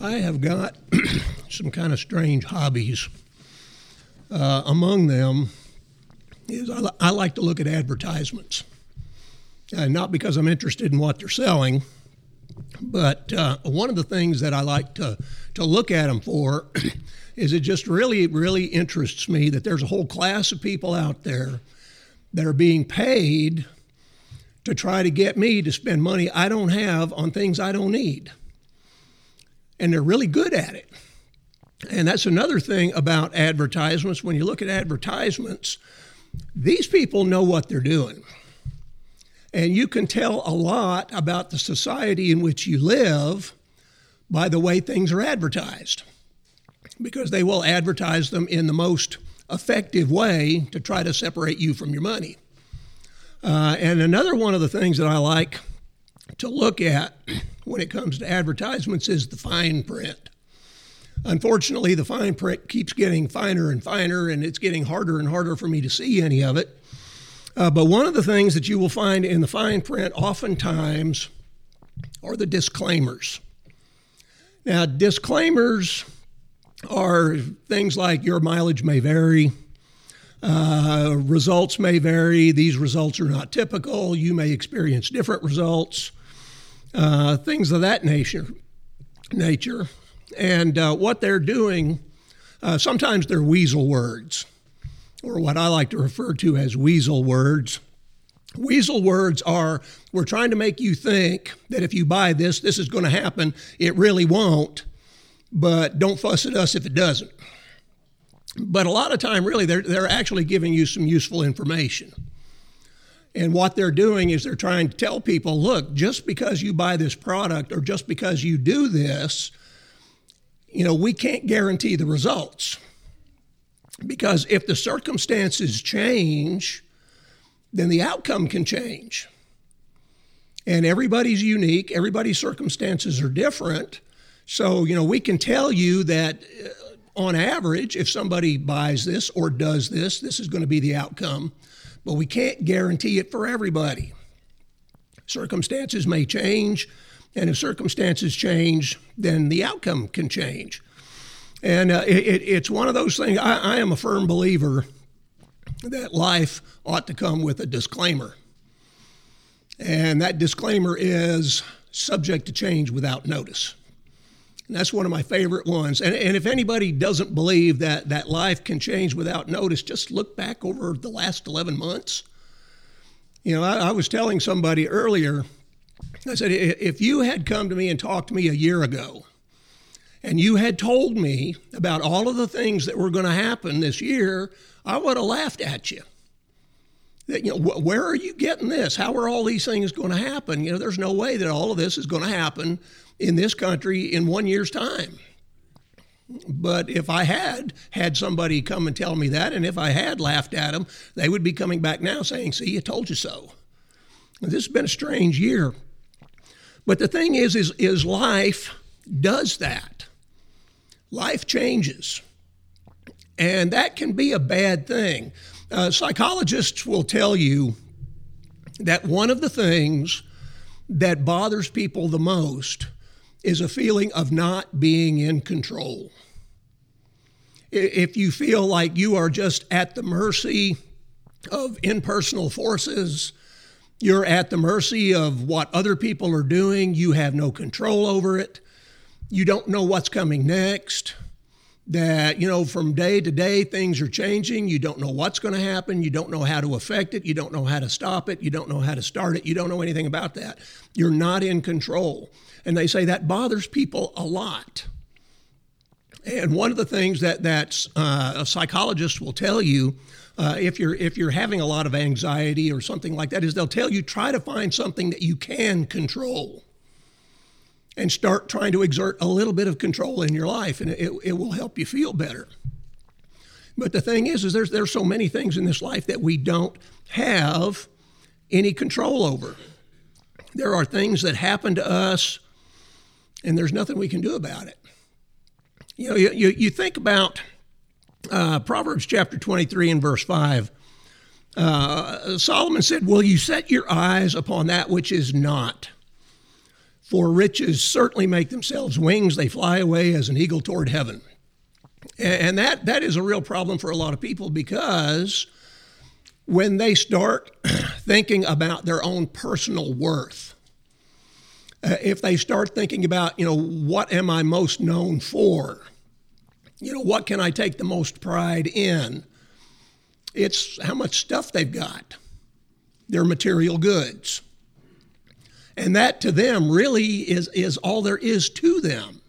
I have got some kind of strange hobbies. Uh, among them is I, I, like to look at advertisements. Not because I'm interested in what they're selling, but uh, one of the things that I like to, to look at them for is it just really, really interests me that there's a whole class of people out there that are being paid to try to get me to spend money I don't have on things I don't need and they're really good at it. And that's another thing about advertisements. When you look at advertisements, these people know what they're doing. And you can tell a lot about the society in which you live by the way things are advertised, because they will advertise them in the most effective way to try to separate you from your money. Uh, and another one of the things that I like to look at when it comes to advertisements is the fine print. Unfortunately, the fine print keeps getting finer and finer, and it's getting harder and harder for me to see any of it. Uh, but one of the things that you will find in the fine print oftentimes are the disclaimers. Now, disclaimers are things like your mileage may vary, uh, results may vary, these results are not typical, you may experience different results uh, things of that nature. Nature, and uh, what they're doing. Uh, sometimes they're weasel words, or what I like to refer to as weasel words. Weasel words are we're trying to make you think that if you buy this, this is going to happen. It really won't, but don't fuss at us if it doesn't. But a lot of time, really, they're, they're actually giving you some useful information. And what they're doing is they're trying to tell people look, just because you buy this product or just because you do this, you know, we can't guarantee the results. Because if the circumstances change, then the outcome can change. And everybody's unique, everybody's circumstances are different. So, you know, we can tell you that uh, on average, if somebody buys this or does this, this is going to be the outcome but we can't guarantee it for everybody. Circumstances may change, and if circumstances change, then the outcome can change. And uh, it, it's one of those things, I, I am a firm believer that life ought to come with a disclaimer. And that disclaimer is subject to change without notice. That's one of my favorite ones. And, and if anybody doesn't believe that, that life can change without notice, just look back over the last 11 months. You know, I, I was telling somebody earlier, I said, if you had come to me and talked to me a year ago, and you had told me about all of the things that were going to happen this year, I would have laughed at you. That, you know, where are you getting this? How are all these things going to happen? You know, there's no way that all of this is going to happen in this country in one year's time. But if I had had somebody come and tell me that, and if I had laughed at them, they would be coming back now saying, See, I told you so. This has been a strange year. But the thing is, is, is life does that. Life changes. And that can be a bad thing. Uh, psychologists will tell you that one of the things that bothers people the most is a feeling of not being in control. If you feel like you are just at the mercy of impersonal forces, you're at the mercy of what other people are doing, you have no control over it, you don't know what's coming next, that, you know, from day to day things are changing, you don't know what's going to happen, you don't know how to affect it, you don't know how to stop it, you don't know how to start it, you don't know anything about that. You're not in control. And they say that bothers people a lot. And one of the things that that uh, a psychologist will tell you, uh, if you're if you're having a lot of anxiety or something like that, is they'll tell you try to find something that you can control, and start trying to exert a little bit of control in your life, and it, it will help you feel better. But the thing is, is there's there's so many things in this life that we don't have any control over. There are things that happen to us and there's nothing we can do about it. You know, you, you, you think about uh, Proverbs chapter 23 and verse 5. Uh, Solomon said, Will you set your eyes upon that which is not? For riches certainly make themselves wings, they fly away as an eagle toward heaven. And that, that is a real problem for a lot of people because when they start thinking about their own personal worth, uh, if they start thinking about, you know, what am I most known for? You know, what can I take the most pride in? It's how much stuff they've got, their material goods. And that to them really is, is all there is to them.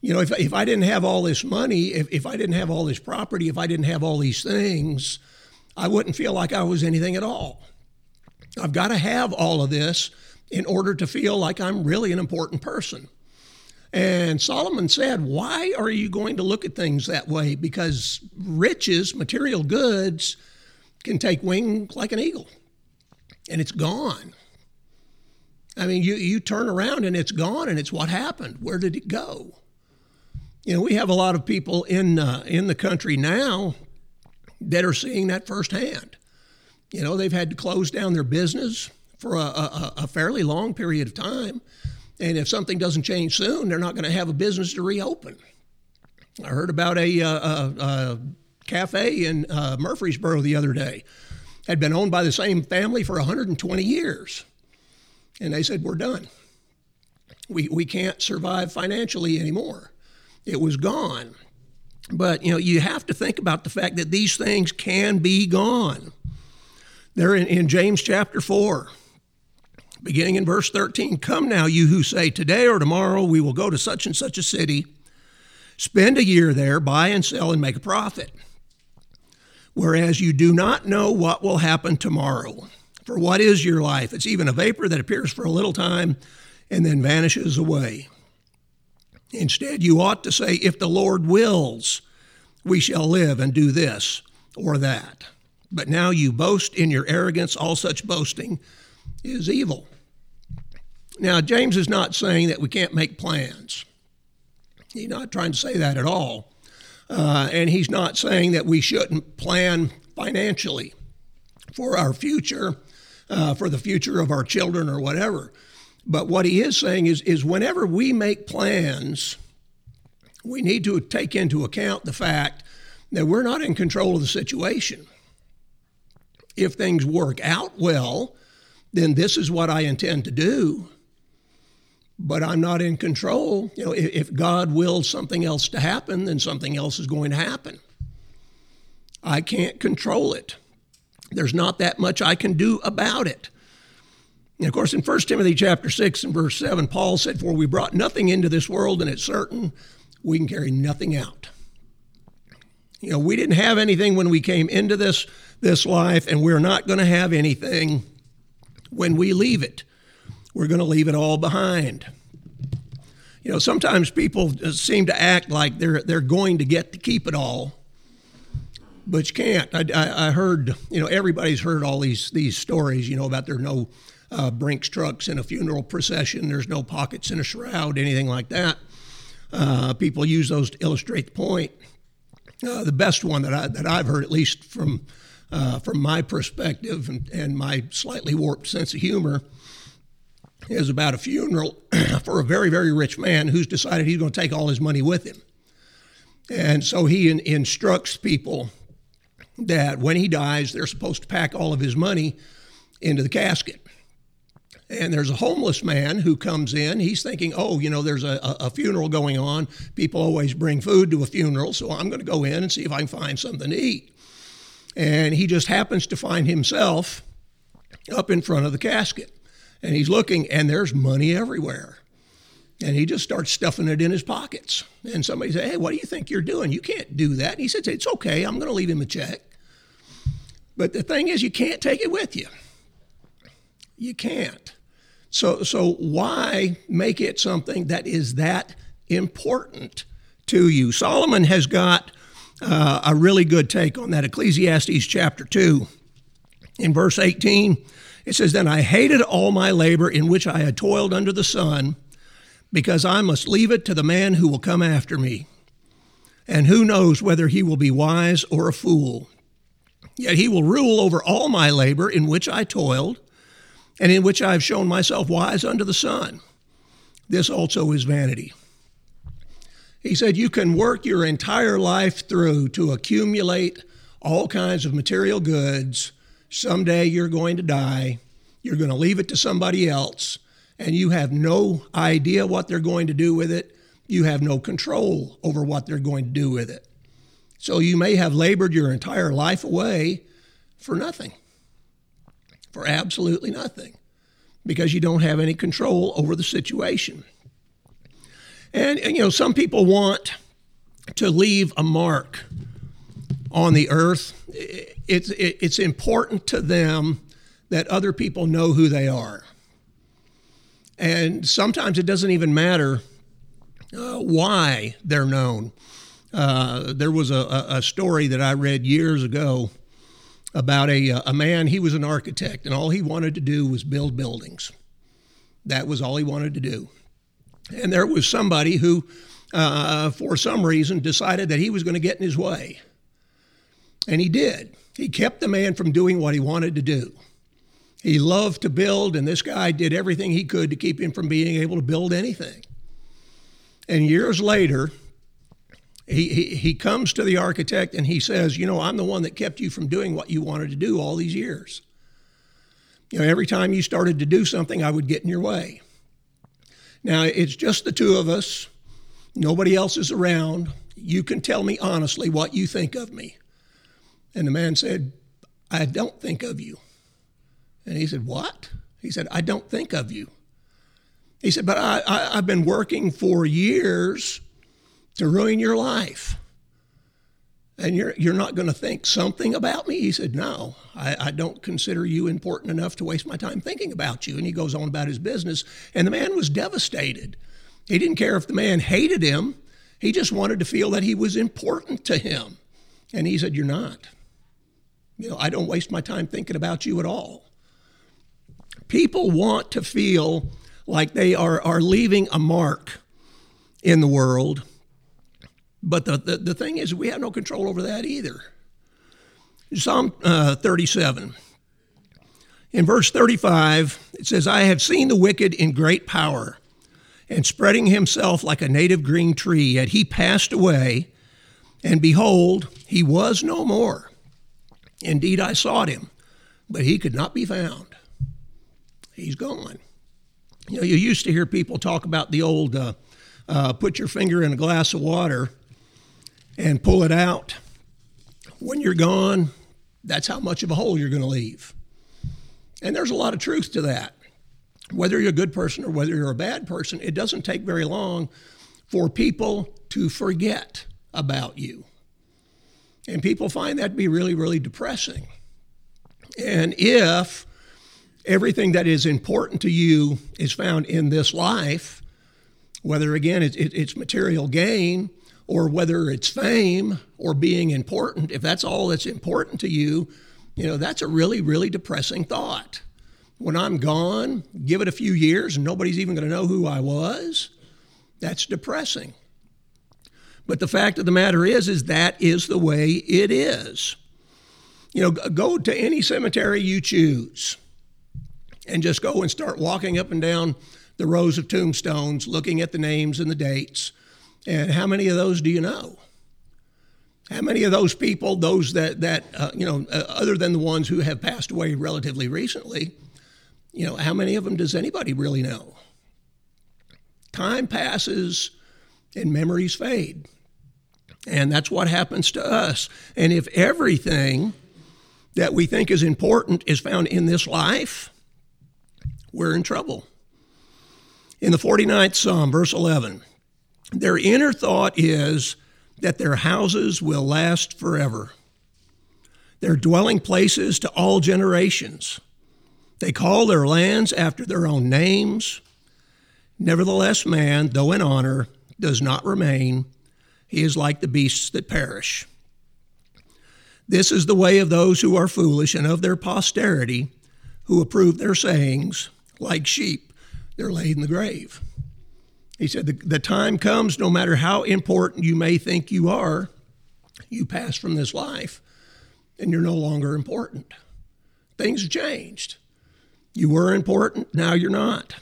You know, if, if I didn't have all this money, if, if I didn't have all this property, if I didn't have all these things, I wouldn't feel like I was anything at all. I've got to have all of this in order to feel like I'm really an important person. And Solomon said, Why are you going to look at things that way? Because riches, material goods, can take wing like an eagle, and it's gone. I mean, you, you turn around and it's gone, and it's what happened. Where did it go? You know, we have a lot of people in uh, in the country now that are seeing that firsthand. You know, they've had to close down their business for a, a, a fairly long period of time, and if something doesn't change soon, they're not going to have a business to reopen. I heard about a, uh, a, a cafe in uh, Murfreesboro the other day. Had been owned by the same family for 120 years. And they said, We're done. We, we can't survive financially anymore. It was gone. But you know, you have to think about the fact that these things can be gone. They're in, in James chapter 4, beginning in verse 13. Come now, you who say, Today or tomorrow we will go to such and such a city, spend a year there, buy and sell, and make a profit. Whereas you do not know what will happen tomorrow. For what is your life? It's even a vapor that appears for a little time and then vanishes away. Instead, you ought to say, If the Lord wills, we shall live and do this or that. But now you boast in your arrogance. All such boasting is evil. Now, James is not saying that we can't make plans. He's not trying to say that at all. Uh, and he's not saying that we shouldn't plan financially for our future uh, for the future of our children or whatever. But what he is saying is, is whenever we make plans, we need to take into account the fact that we're not in control of the situation. If things work out well, then this is what I intend to do. But I'm not in control. You know, if God wills something else to happen, then something else is going to happen. I can't control it. There's not that much I can do about it. And of course, in 1 Timothy chapter 6 and verse 7, Paul said, For we brought nothing into this world, and it's certain we can carry nothing out. You know, we didn't have anything when we came into this, this life, and we're not going to have anything when we leave it. We're going to leave it all behind. You know, sometimes people seem to act like they're, they're going to get to keep it all but you can't. I, I, I, heard, you know, everybody's heard all these these stories, you know, about there no uh, Brinks trucks in a funeral procession, there's no pockets in a shroud, anything like that. Uh, people use those to illustrate the point. Uh, the best one that I that I've heard, at least from uh, from my perspective and, and my slightly warped sense of humor, is about a funeral for a very very rich man who's decided he's going to take all his money with him. And so he in, instructs people that when he dies, they're supposed to pack all of his money into the casket. And there's a homeless man who comes in. He's thinking, oh, you know, there's a, a funeral going on. People always bring food to a funeral, so I'm going to go in and see if I can find something to eat. And he just happens to find himself up in front of the casket. And he's looking, and there's money everywhere. And he just starts stuffing it in his pockets. And somebody said, Hey, what do you think you're doing? You can't do that. And he said, It's okay. I'm going to leave him a check. But the thing is, you can't take it with you. You can't. So, so why make it something that is that important to you? Solomon has got uh, a really good take on that. Ecclesiastes chapter 2, in verse 18, it says, Then I hated all my labor in which I had toiled under the sun, because I must leave it to the man who will come after me. And who knows whether he will be wise or a fool? Yet he will rule over all my labor in which I toiled, and in which I have shown myself wise under the sun. this also is vanity. He said, You can work your entire life through to accumulate all kinds of material goods. Someday you're going to die. You're going to leave it to somebody else, and you have no idea what they're going to do with it. You have no control over what they're going to do with it. So you may have labored your entire life away for nothing, for absolutely nothing, because you don't have any control over the situation. And, and you know, some people want to leave a mark on the earth. It's, it's important to them that other people know who they are. And sometimes it doesn't even matter uh, why they're known. Uh, there was a, a, story that I read years ago about a, a man, he was an architect, and all he wanted to do was build buildings. That was all he wanted to do. And there was somebody who, uh, for some reason, decided that he was going to get in his way. And he did. He kept the man from doing what he wanted to do. He loved to build, and this guy did everything he could to keep him from being able to build anything. And years later, he, he, comes to the architect and he says, You know, I'm the one that kept you from doing what you wanted to do all these years. You know, every time you started to do something, I would get in your way. Now, it's just the two of us, nobody else is around. You can tell me honestly what you think of me. And the man said, I don't think of you. And he said, What? He said, I don't think of you. He said, But I, I, have been working for years to ruin your life. And you're, you're not going to think something about me? He said, No, I, I don't consider you important enough to waste my time thinking about you. And he goes on about his business. And the man was devastated. He didn't care if the man hated him, he just wanted to feel that he was important to him. And he said, You're not. You know, I don't waste my time thinking about you at all. People want to feel like they are, are leaving a mark in the world but the, the, the thing is, we have no control over that either. Psalm uh, 37. In verse 35, it says, I have seen the wicked in great power and spreading himself like a native green tree, yet he passed away, and behold, he was no more. Indeed, I sought him, but he could not be found. He's gone. You know, you used to hear people talk about the old uh, uh, put your finger in a glass of water and pull it out. When you're gone, that's how much of a hole you're going to leave. And there's a lot of truth to that. Whether you're a good person or whether you're a bad person, it doesn't take very long for people to forget about you. And people find that to be really, really depressing. And if everything that is important to you is found in this life, whether again it's, material gain or whether it's fame or being important, if that's all that's important to you, you know, that's a really, really depressing thought. When I'm gone, give it a few years and nobody's even going to know who I was, that's depressing. But the fact of the matter is, is that is the way it is. You know, go to any cemetery you choose and just go and start walking up and down the rows of tombstones, looking at the names and the dates and how many of those do you know? How many of those people, those that, that uh, you know, uh, other than the ones who have passed away relatively recently, you know, how many of them does anybody really know? Time passes and memories fade. And that's what happens to us. And if everything that we think is important is found in this life, we're in trouble. In the 49th Psalm, verse 11, their inner thought is that their houses will last forever, their dwelling places to all generations. They call their lands after their own names. Nevertheless, man, though in honor, does not remain. He is like the beasts that perish. This is the way of those who are foolish and of their posterity, who approve their sayings. Like sheep, they're laid in the grave. He said, the, the time comes, no matter how important you may think you are, you pass from this life and you're no longer important. Things changed. You were important, now you're not.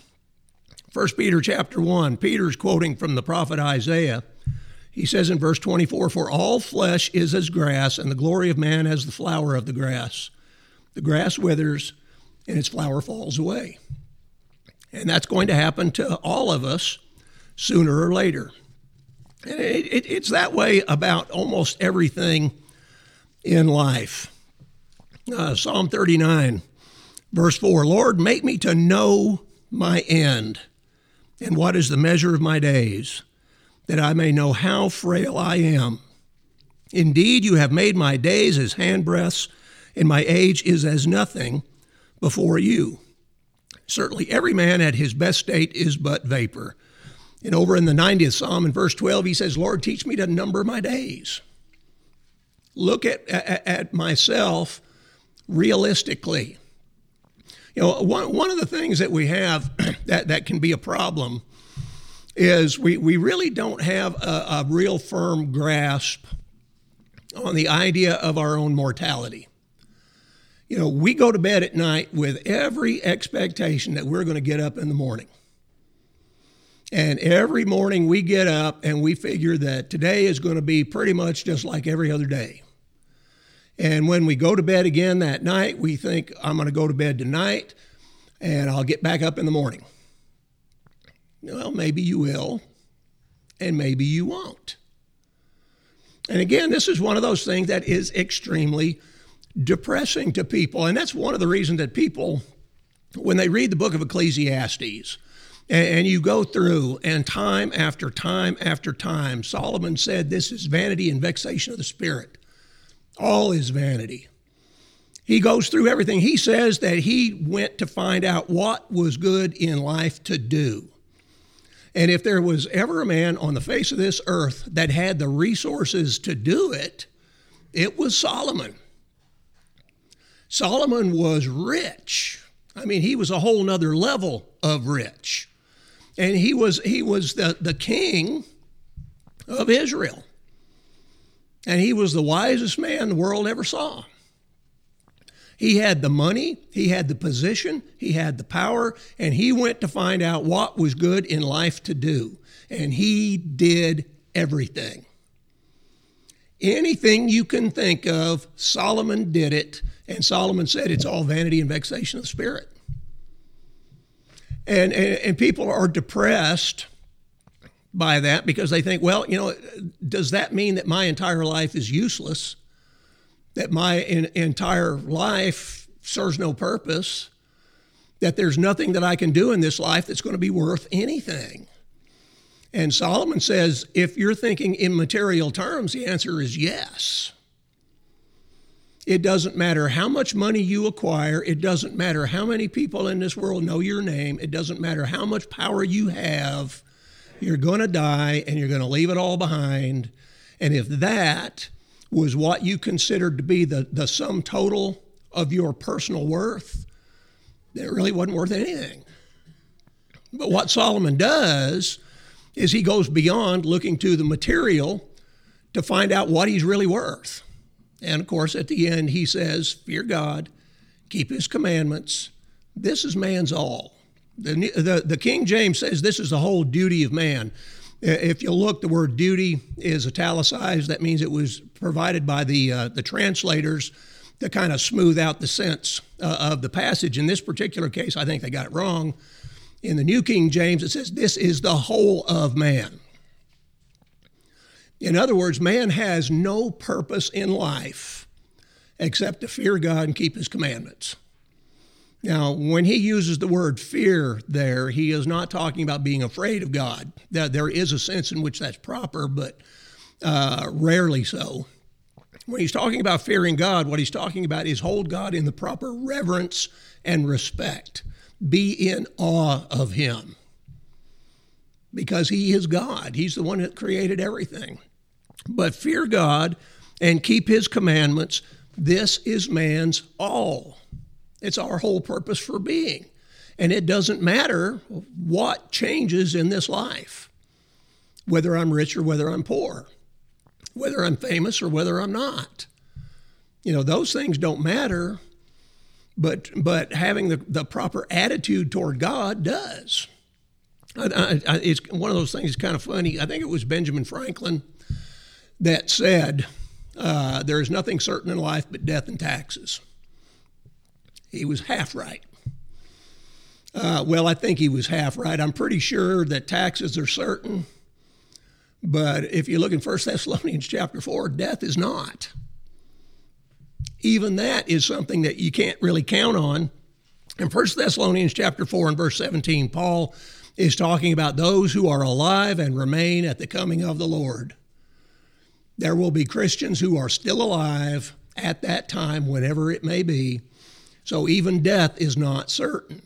1 Peter chapter 1, Peter's quoting from the prophet Isaiah. He says in verse 24, For all flesh is as grass, and the glory of man as the flower of the grass. The grass withers, and its flower falls away. And that's going to happen to all of us sooner or later. It, it, it's that way about almost everything in life. Uh, Psalm 39, verse 4 Lord, make me to know my end and what is the measure of my days, that I may know how frail I am. Indeed, you have made my days as handbreadths, and my age is as nothing before you. Certainly, every man at his best state is but vapor. And over in the 90th Psalm, in verse 12, he says, Lord, teach me to number my days. Look at, at, at myself realistically. You know, one, one of the things that we have that, that can be a problem is we, we really don't have a, a real firm grasp on the idea of our own mortality. You know, we go to bed at night with every expectation that we're going to get up in the morning. And every morning we get up and we figure that today is going to be pretty much just like every other day. And when we go to bed again that night, we think, I'm going to go to bed tonight and I'll get back up in the morning. Well, maybe you will, and maybe you won't. And again, this is one of those things that is extremely depressing to people. And that's one of the reasons that people, when they read the book of Ecclesiastes, and, you go through, and time after time after time, Solomon said, This is vanity and vexation of the spirit. All is vanity. He goes through everything. He says that he went to find out what was good in life to do. And if there was ever a man on the face of this earth that had the resources to do it, it was Solomon. Solomon was rich. I mean, he was a whole nother level of rich. And he was he was the, the king of Israel. And he was the wisest man the world ever saw. He had the money, he had the position, he had the power, and he went to find out what was good in life to do. And he did everything. Anything you can think of, Solomon did it, and Solomon said it's all vanity and vexation of spirit. And, and, and people are depressed by that because they think, well, you know, does that mean that my entire life is useless? That my in, entire life serves no purpose? That there's nothing that I can do in this life that's going to be worth anything? And Solomon says, if you're thinking in material terms, the answer is yes. It doesn't matter how much money you acquire. It doesn't matter how many people in this world know your name. It doesn't matter how much power you have. You're going to die and you're going to leave it all behind. And if that was what you considered to be the, the sum total of your personal worth, then it really wasn't worth anything. But what Solomon does is he goes beyond looking to the material to find out what he's really worth. And of course, at the end, he says, Fear God, keep his commandments. This is man's all. The, the, the King James says this is the whole duty of man. If you look, the word duty is italicized. That means it was provided by the, uh, the translators to kind of smooth out the sense uh, of the passage. In this particular case, I think they got it wrong. In the New King James, it says, This is the whole of man. In other words, man has no purpose in life except to fear God and keep his commandments. Now, when he uses the word fear there, he is not talking about being afraid of God. There is a sense in which that's proper, but uh, rarely so. When he's talking about fearing God, what he's talking about is hold God in the proper reverence and respect. Be in awe of him because he is God. He's the one that created everything. But fear God and keep his commandments. This is man's all. It's our whole purpose for being. And it doesn't matter what changes in this life, whether I'm rich or whether I'm poor, whether I'm famous or whether I'm not. You know, those things don't matter, but, but having the, the proper attitude toward God does. I, I, it's one of those things kind of funny. I think it was Benjamin Franklin that said, uh, There is nothing certain in life but death and taxes. He was half right. Uh, well, I think he was half right. I'm pretty sure that taxes are certain, but if you look in 1 Thessalonians chapter 4, death is not. Even that is something that you can't really count on. In 1 Thessalonians chapter 4 and verse 17, Paul is talking about those who are alive and remain at the coming of the Lord. There will be Christians who are still alive at that time, whenever it may be. So even death is not certain.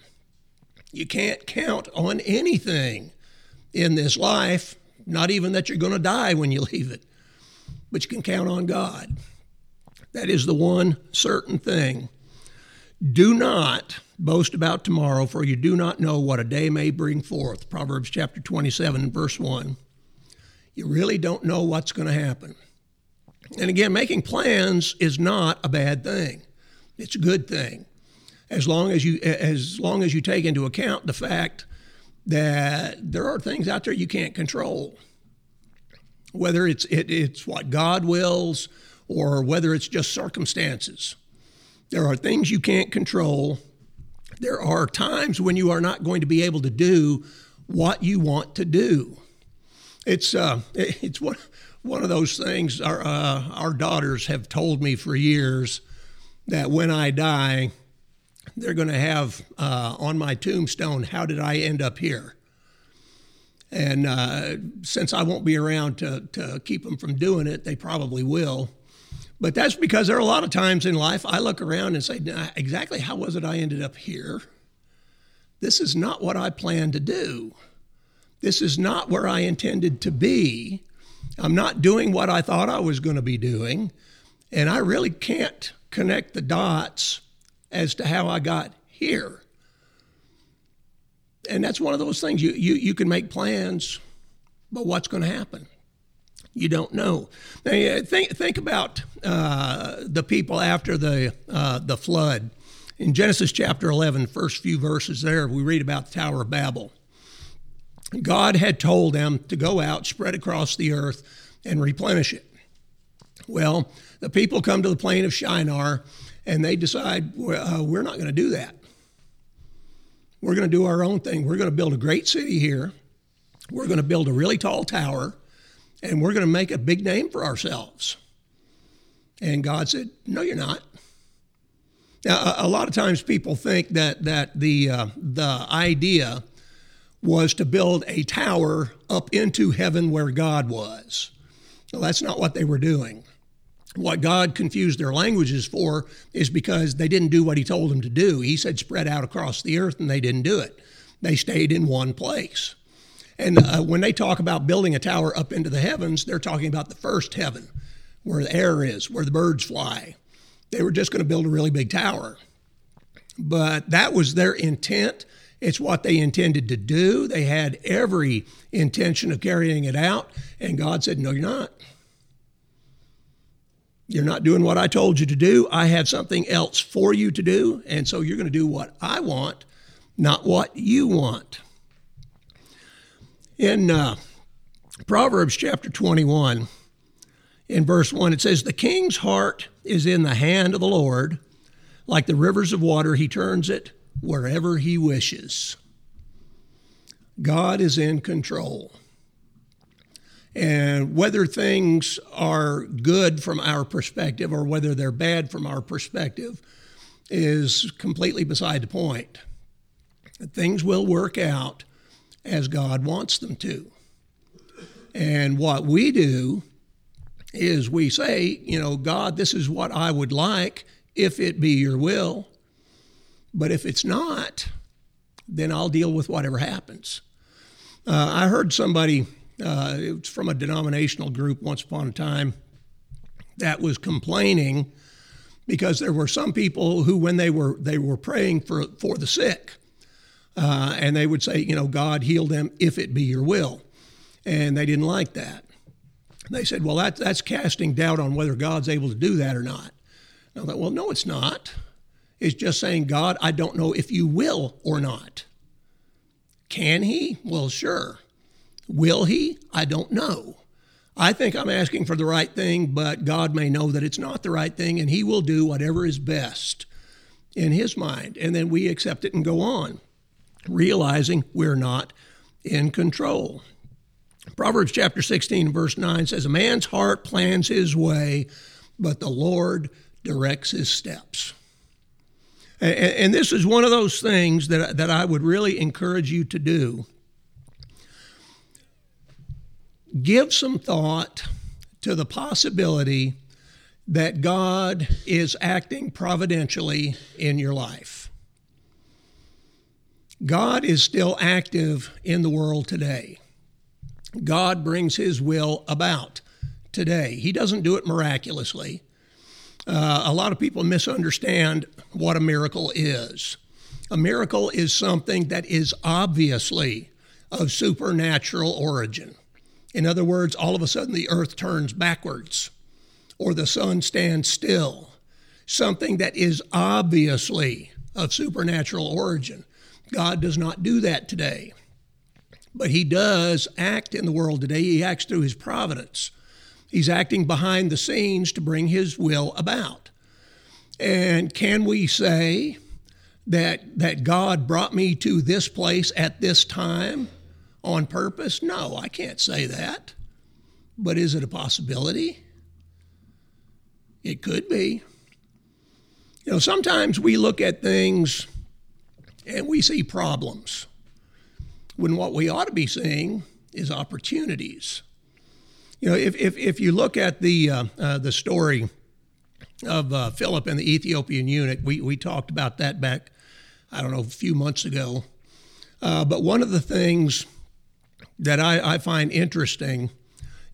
You can't count on anything in this life, not even that you're going to die when you leave it, but you can count on God. That is the one certain thing. Do not boast about tomorrow, for you do not know what a day may bring forth. Proverbs chapter 27, verse 1. You really don't know what's going to happen. And again, making plans is not a bad thing. It's a good thing as long as you as long as you take into account the fact that there are things out there you can't control. Whether it's it, it's what God wills or whether it's just circumstances. There are things you can't control. There are times when you are not going to be able to do what you want to do. It's uh, it's one one of those things. Our uh, our daughters have told me for years that when I die, they're going to have uh, on my tombstone, How did I end up here? And uh, since I won't be around to, to keep them from doing it, they probably will. But that's because there are a lot of times in life I look around and say, exactly how was it I ended up here? This is not what I planned to do. This is not where I intended to be. I'm not doing what I thought I was going to be doing. And I really can't connect the dots as to how I got here. And that's one of those things you, you, you can make plans, but what's going to happen? You don't know. Now, think, think about uh, the people after the, uh, the flood. In Genesis chapter 11, first few verses there, we read about the Tower of Babel. God had told them to go out, spread across the earth, and replenish it. Well, the people come to the plain of Shinar, and they decide, uh, we're not going to do that. We're going to do our own thing. We're going to build a great city here. We're going to build a really tall tower, and we're going to make a big name for ourselves. And God said, No, you're not. Now, a, lot of times people think that, that the, uh, the idea was to build a tower up into heaven where God was. Well, that's not what they were doing what God confused their languages for is because they didn't do what He told them to do. He said, spread out across the earth, and they didn't do it. They stayed in one place. And uh, when they talk about building a tower up into the heavens, they're talking about the first heaven, where the air is, where the birds fly. They were just going to build a really big tower. But that was their intent. It's what they intended to do. They had every intention of carrying it out. And God said, No, you're not. You're not doing what I told you to do. I have something else for you to do. And so you're going to do what I want, not what you want. In uh, Proverbs chapter 21, in verse 1, it says, The king's heart is in the hand of the Lord. Like the rivers of water, he turns it wherever he wishes. God is in control. And whether things are good from our perspective or whether they're bad from our perspective is completely beside the point. Things will work out as God wants them to. And what we do is we say, you know, God, this is what I would like if it be your will. But if it's not, then I'll deal with whatever happens. Uh, I heard somebody uh, it was from a denominational group once upon a time that was complaining because there were some people who, when they were they were praying for for the sick, uh, and they would say, you know, God heal them if it be Your will, and they didn't like that. They said, well, that, that's casting doubt on whether God's able to do that or not. And I thought, well, no, it's not. It's just saying, God, I don't know if you will or not. Can he? Well, sure. Will he? I don't know. I think I'm asking for the right thing, but God may know that it's not the right thing, and He will do whatever is best in His mind. And then we accept it and go on, realizing we're not in control. Proverbs chapter 16, verse 9 says, A man's heart plans his way, but the Lord directs his steps. And, and this is one of those things that, that I would really encourage you to do give some thought to the possibility that God is acting providentially in your life. God is still active in the world today. God brings his will about today. He doesn't do it miraculously. Uh, a lot of people misunderstand what a miracle is. A miracle is something that is obviously of supernatural origin. In other words, all of a sudden the earth turns backwards or the sun stands still. Something that is obviously of supernatural origin. God does not do that today. But He does act in the world today. He acts through His providence. He's acting behind the scenes to bring His will about. And can we say that, that God brought me to this place at this time on purpose? No, I can't say that. But is it a possibility? It could be. You know, sometimes we look at things and we see problems when what we ought to be seeing is opportunities. You know, if, if, if you look at the, uh, uh, the story of uh, Philip and the Ethiopian eunuch, we, we talked about that back, I don't know, a few months ago. Uh, but one of the things that I, I find interesting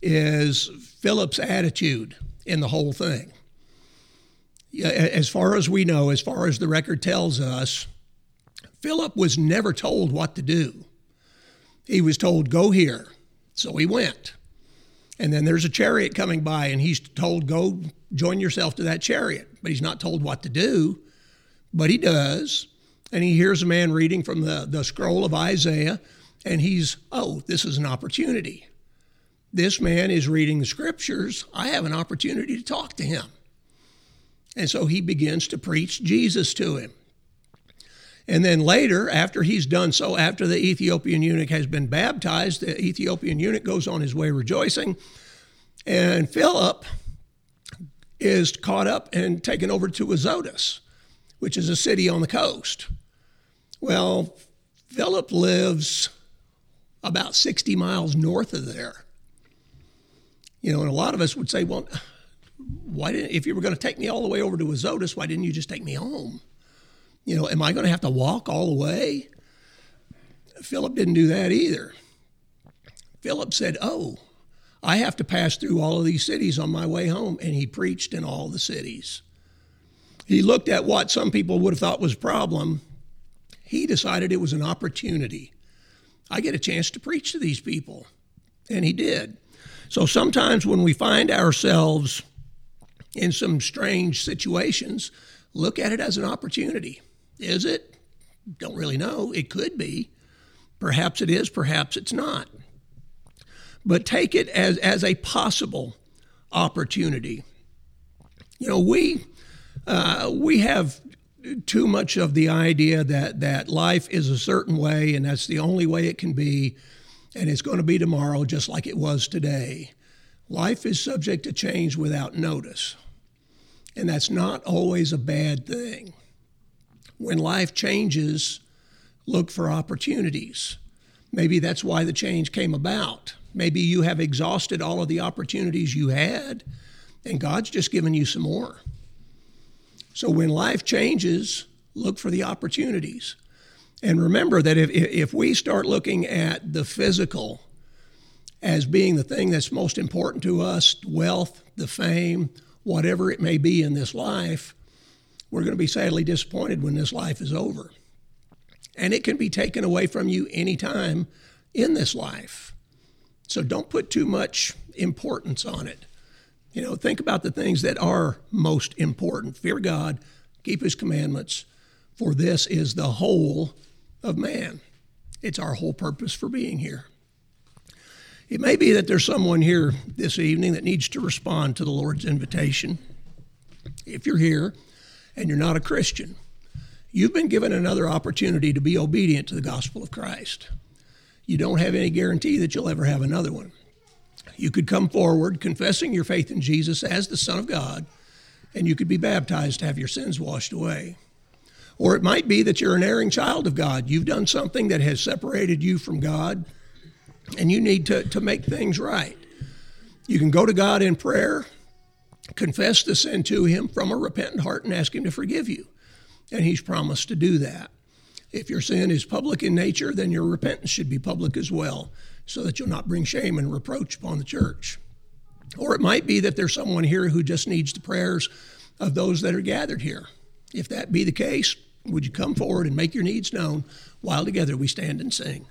is Philip's attitude in the whole thing. As far as we know, as far as the record tells us, Philip was never told what to do. He was told, Go here. So he went. And then there's a chariot coming by, and he's told, Go join yourself to that chariot. But he's not told what to do, but he does. And he hears a man reading from the, the scroll of Isaiah and he's, oh, this is an opportunity. This man is reading the scriptures. I have an opportunity to talk to him. And so he begins to preach Jesus to him. And then later, after he's done so, after the Ethiopian eunuch has been baptized, the Ethiopian eunuch goes on his way rejoicing. And Philip is caught up and taken over to Azotus, which is a city on the coast. Well, Philip lives about 60 miles north of there. You know, and a lot of us would say, well, why didn't, if you were going to take me all the way over to Azotus, why didn't you just take me home? You know, am I going to have to walk all the way? Philip didn't do that either. Philip said, oh, I have to pass through all of these cities on my way home. And he preached in all the cities. He looked at what some people would have thought was a problem. He decided it was an opportunity I get a chance to preach to these people. And he did. So sometimes when we find ourselves in some strange situations, look at it as an opportunity. Is it? Don't really know. It could be. Perhaps it is, perhaps it's not. But take it as, as a possible opportunity. You know, we uh, we have too much of the idea that that life is a certain way and that's the only way it can be and it's going to be tomorrow just like it was today. Life is subject to change without notice. And that's not always a bad thing. When life changes, look for opportunities. Maybe that's why the change came about. Maybe you have exhausted all of the opportunities you had, and God's just given you some more. So when life changes, look for the opportunities. And remember that if, if we start looking at the physical as being the thing that's most important to us, wealth, the fame, whatever it may be in this life, we're going to be sadly disappointed when this life is over. And it can be taken away from you anytime in this life. So don't put too much importance on it. You know, think about the things that are most important. Fear God, keep his commandments, for this is the whole of man. It's our whole purpose for being here. It may be that there's someone here this evening that needs to respond to the Lord's invitation. If you're here and you're not a Christian, you've been given another opportunity to be obedient to the gospel of Christ. You don't have any guarantee that you'll ever have another one. You could come forward confessing your faith in Jesus as the Son of God, and you could be baptized to have your sins washed away. Or it might be that you're an erring child of God. You've done something that has separated you from God and you need to, to make things right. You can go to God in prayer, confess the sin to Him from a repentant heart, and ask Him to forgive you. And He's promised to do that. If your sin is public in nature, then your repentance should be public as well, so that you'll not bring shame and reproach upon the church. Or it might be that there's someone here who just needs the prayers of those that are gathered here. If that be the case, would you come forward and make your needs known while together we stand and sing?